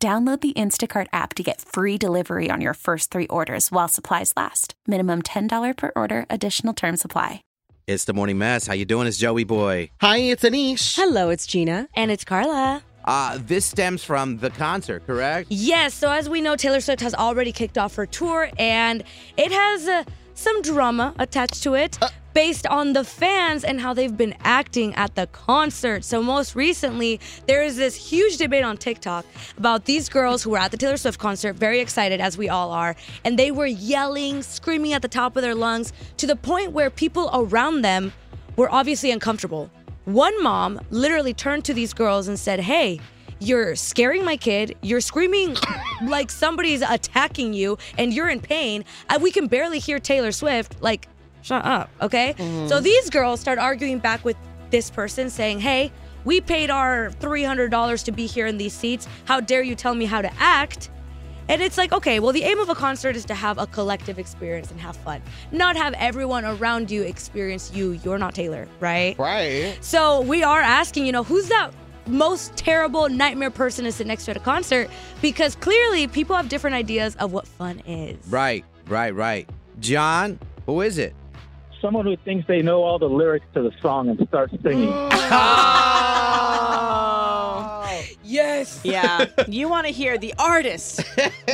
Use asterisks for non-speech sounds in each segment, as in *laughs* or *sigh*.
Download the Instacart app to get free delivery on your first three orders while supplies last. Minimum $10 per order, additional term supply. It's the morning mess. How you doing? It's Joey Boy. Hi, it's Anish. Hello, it's Gina. And it's Carla. Uh, this stems from the concert, correct? Yes. So as we know, Taylor Swift has already kicked off her tour, and it has uh, some drama attached to it. Uh. Based on the fans and how they've been acting at the concert. So, most recently, there is this huge debate on TikTok about these girls who were at the Taylor Swift concert, very excited as we all are, and they were yelling, screaming at the top of their lungs to the point where people around them were obviously uncomfortable. One mom literally turned to these girls and said, Hey, you're scaring my kid. You're screaming like somebody's attacking you and you're in pain. Uh, we can barely hear Taylor Swift. Like, shut up, okay? So mm-hmm. these girls start arguing back with this person saying, Hey, we paid our $300 to be here in these seats. How dare you tell me how to act? And it's like, okay, well, the aim of a concert is to have a collective experience and have fun, not have everyone around you experience you. You're not Taylor, right? Right. So we are asking, you know, who's that most terrible nightmare person to sit next to at a concert? Because clearly people have different ideas of what fun is. Right, right, right. John, who is it? Someone who thinks they know all the lyrics to the song and starts singing. Oh. Yes. Yeah. you want to hear the artist,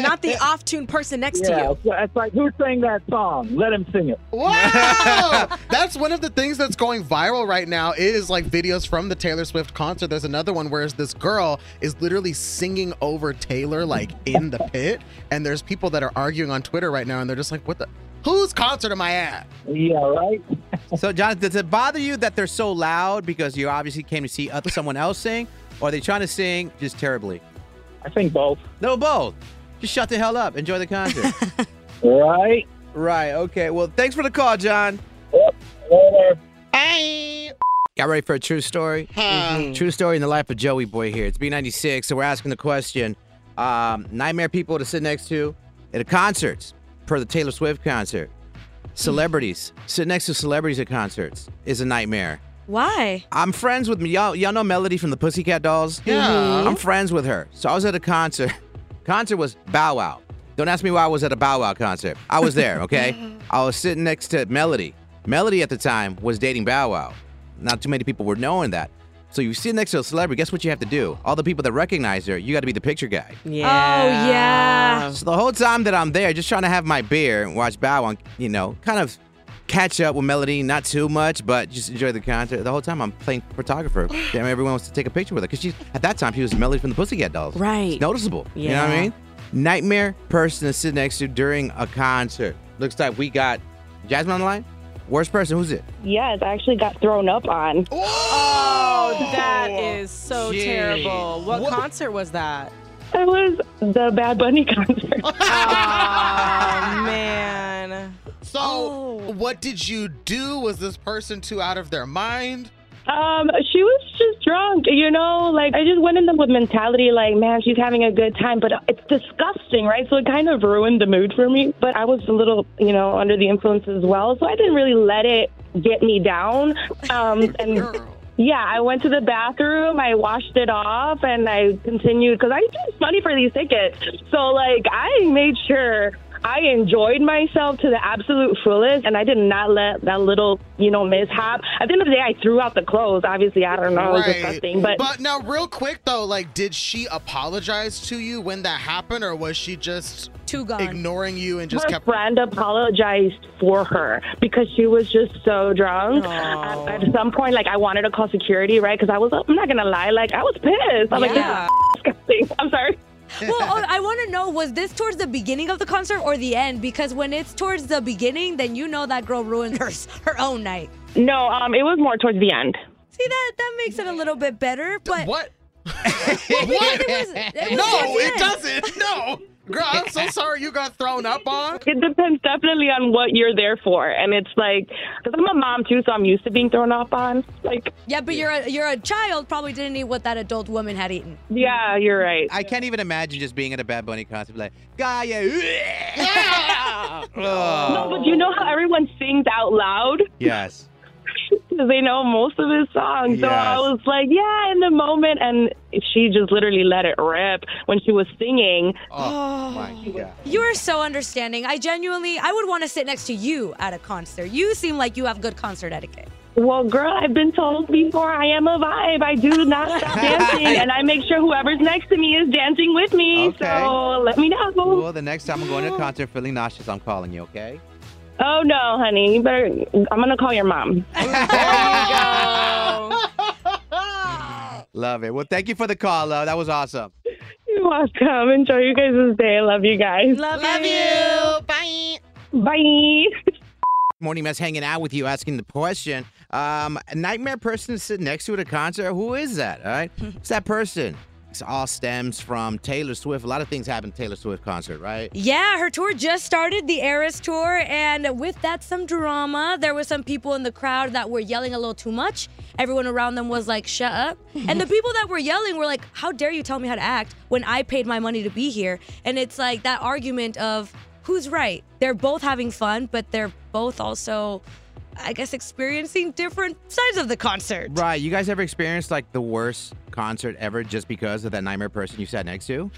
not the *laughs* off tune person next yeah, to you. it's, it's like who sang that song? Let him sing it. Wow! *laughs* that's one of the things that's going viral right now. It is like videos from the Taylor Swift concert. There's another one where this girl is literally singing over Taylor, like in the pit. And there's people that are arguing on Twitter right now, and they're just like, what the? Whose concert am I at? Yeah, right. *laughs* So, John, does it bother you that they're so loud because you obviously came to see other- someone else sing, or are they trying to sing just terribly? I think both. No, both. Just shut the hell up. Enjoy the concert. *laughs* Right. right. Okay. Well, thanks for the call, John. Later. Hey. Got ready for a true story? Huh. True story in the life of Joey Boy here. It's B96, so we're asking the question um, nightmare people to sit next to at a concerts, per the Taylor Swift concert. Celebrities, sit next to celebrities at concerts is a nightmare. Why? I'm friends with y'all. Y'all know Melody from the Pussycat Dolls. Yeah. Mm-hmm. I'm friends with her. So I was at a concert. *laughs* Concert was Bow Wow. Don't ask me why I was at a Bow Wow concert. I was there. *laughs* Okay. I was sitting next to Melody. Melody at the time was dating Bow Wow. Not too many people were knowing that. So you sit next to a celebrity. Guess what you have to do? All the people that recognize her, you got to be the picture guy. Oh, yeah. Oh, yeah. So the whole time that I'm there, just trying to have my beer and watch Bow Wow, you know, kind of catch up with Melody, not too much, but just enjoy the concert. The whole time I'm playing photographer. *gasps* Damn, everyone wants to take a picture with her because she's at that time she was Melody from the Pussycat Dolls. Right. It's noticeable. You know what I mean? Nightmare person to sit next to during a concert. Looks like we got Jasmine on the line. Worst person, who's it? Yes, I actually got thrown up on. *gasps* Oh, that oh, is so Jeez. terrible. What, What- concert was that? It was the Bad Bunny *laughs* concert. *laughs* Oh, man. So, Oh. what did you do? Was this person too out of their mind? Um, she was just drunk, you know. Like I just went in them with mentality, like, man, she's having a good time, but it's disgusting, right? So it kind of ruined the mood for me. But I was a little, you know, under the influence as well, so I didn't really let it get me down. Um, *laughs* and yeah, I went to the bathroom, I washed it off, and I continued because I paid money for these tickets. So like, I made sure. I enjoyed myself to the absolute fullest, and I did not let that little, you know, mishap. At the end of the day, I threw out the clothes. Obviously, I don't know, it was disgusting, but, but now, real quick though, like, did she apologize to you when that happened, or was she just Two gone. ignoring you and just her kept? friend apologized for her because she was just so drunk. Aw. At, at some point, like, I wanted to call security, right? Because I was, I'm not gonna lie, like, I was pissed. I'm Yeah. like, this is disgusting. *laughs* I'm sorry. Well, oh, I want to know was this towards the beginning of the concert or the end? Because when it's towards the beginning, then you know that girl ruined her her own night. No, um, it was more towards the end. See that that makes it a little bit better, but what? *laughs* what? It was- no, was it it. doesn't. No. Girl, I'm so sorry you got thrown up on. It depends definitely on what you're there for, and it's like because I'm a mom too, so I'm used to being thrown off on. Like, Yeah, but you're a you're a child. Probably didn't eat what that adult woman had eaten. yeah, you're right. I can't even imagine just being at a Bad Bunny concert like, Gaia. *laughs* No, but you know how everyone sings out loud Yes. Because they know most of his songs. So I was like, yeah, in the moment, and she just literally let it rip when she was singing. Oh, oh. my God. You are so understanding. I genuinely, I would want to sit next to you at a concert. You seem like you have good concert etiquette. Well, girl, I've been told before I am a vibe. I do not stop *laughs* dancing, and I make sure whoever's next to me is dancing with me. Okay. So let me know. Well, the next time I'm going to a concert feeling nauseous, I'm calling you, okay? Oh no, honey, you better. I'm gonna call your mom. *laughs* Love it. Well, thank you for the call, love. That was awesome. You're welcome. Enjoy you guys' day. I love you guys. Love, you. Bye. Bye. Morning Mess hanging out with you, asking the question. Um, a nightmare person sitting next to you at a concert. Who is that? All right, it's that person. It all stems from Taylor Swift. A lot of things happen at Taylor Swift concert, right? Yeah, her tour just started, the Eras tour, and with that, some drama. There were some people in the crowd that were yelling a little too much. Everyone around them was like, shut up. *laughs* and the people that were yelling were like, how dare you tell me how to act when I paid my money to be here? And it's like that argument of who's right. They're both having fun, but they're both also, I guess, experiencing different sides of the concert. Right. You guys ever experienced like the worst concert ever just because of that nightmare person you sat next to?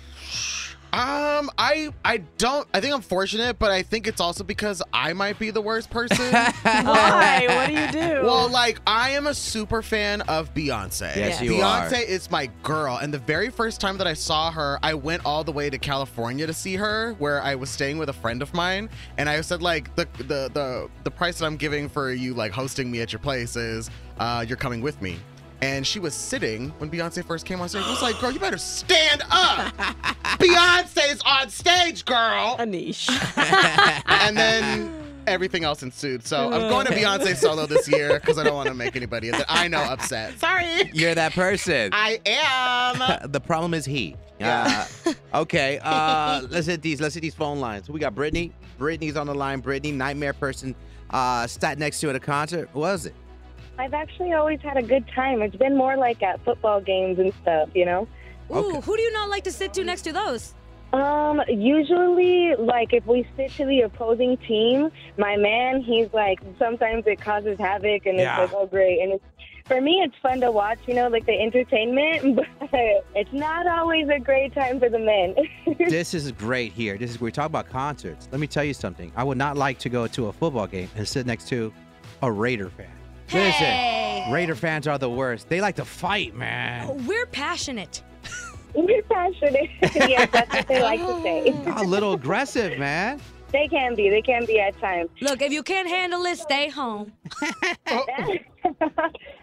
Um, I I don't. I think I'm fortunate, but I think it's also because I might be the worst person. *laughs* Why? What do you do? well, like I am a super fan of Beyonce. Yes, you Beyonce are. is my girl, and the very first time that I saw her, I went all the way to California to see her, where I was staying with a friend of mine, and I said like the the the the price that I'm giving for you like hosting me at your place is uh, you're coming with me. And she was sitting when Beyonce first came on stage. I was like, girl, you better stand up. *laughs* Beyonce's on stage, girl. Anish. *laughs* and then everything else ensued. So I'm going to Beyonce solo this year because I don't want to make anybody that I know upset. Sorry. You're that person. I am. *laughs* the problem is he. Uh, okay, uh, let's hit these. Let's hit these phone lines. We got Brittany. Brittany's on the line. Brittany, nightmare person, uh, sat next to at a concert. Who was it? I've actually always had a good time. It's been more like at football games and stuff, you know. Ooh, Okay. who do you not like to sit to next to those? Um, usually, like if we sit to the opposing team, my man, he's like sometimes it causes havoc, and Yeah. it's like oh great, and it's for me it's fun to watch, you know, like the entertainment, *laughs* but it's not always a great time for the men. *laughs* this is great here. This is we're talking about concerts. Let me tell you something. I would not like to go to a football game and sit next to a Raider fan. Hey. Listen, Raider fans are the worst. They like to fight, man. Oh, we're passionate. *laughs* We're passionate. *laughs* yes, that's what they like to say. *laughs* A little aggressive, man. They can be. They can be at times. Look, if you can't handle it, stay home.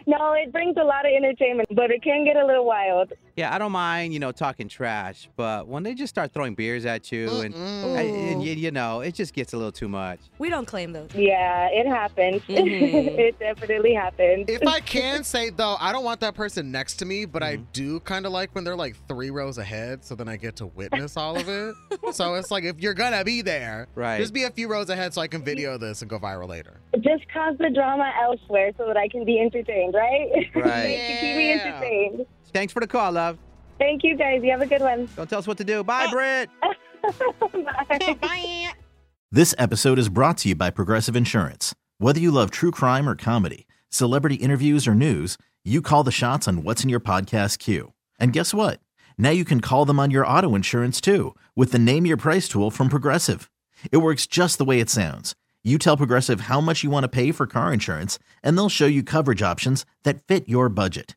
no, it brings a lot of entertainment, but it can get a little wild. Yeah, I don't mind, you know, talking trash, but when they just start throwing beers at you and, and, and you, you know, it just gets a little too much. We don't claim those. Yeah, it happens. *laughs* it definitely happens. If I can say though, I don't want that person next to me, but I Mm-hmm. do kind of like when they're like three rows ahead, so then I get to witness all of it. so it's like if you're gonna be there, Right. just be a few rows ahead so I can video this and go viral later. Just cause the drama elsewhere so that I can be entertained, right? *laughs* Right. to keep me entertained. Thanks for the call, love. Thank you guys. You have a good one. Don't tell us what to do. Bye, Britt. *laughs* Bye. Bye. *laughs* This episode is brought to you by Progressive Insurance. Whether you love true crime or comedy, celebrity interviews or news, you call the shots on what's in your podcast queue. And guess what? Now you can call them on your auto insurance too with the Name Your Price tool from Progressive. It works just the way it sounds. You tell Progressive how much you want to pay for car insurance, and they'll show you coverage options that fit your budget.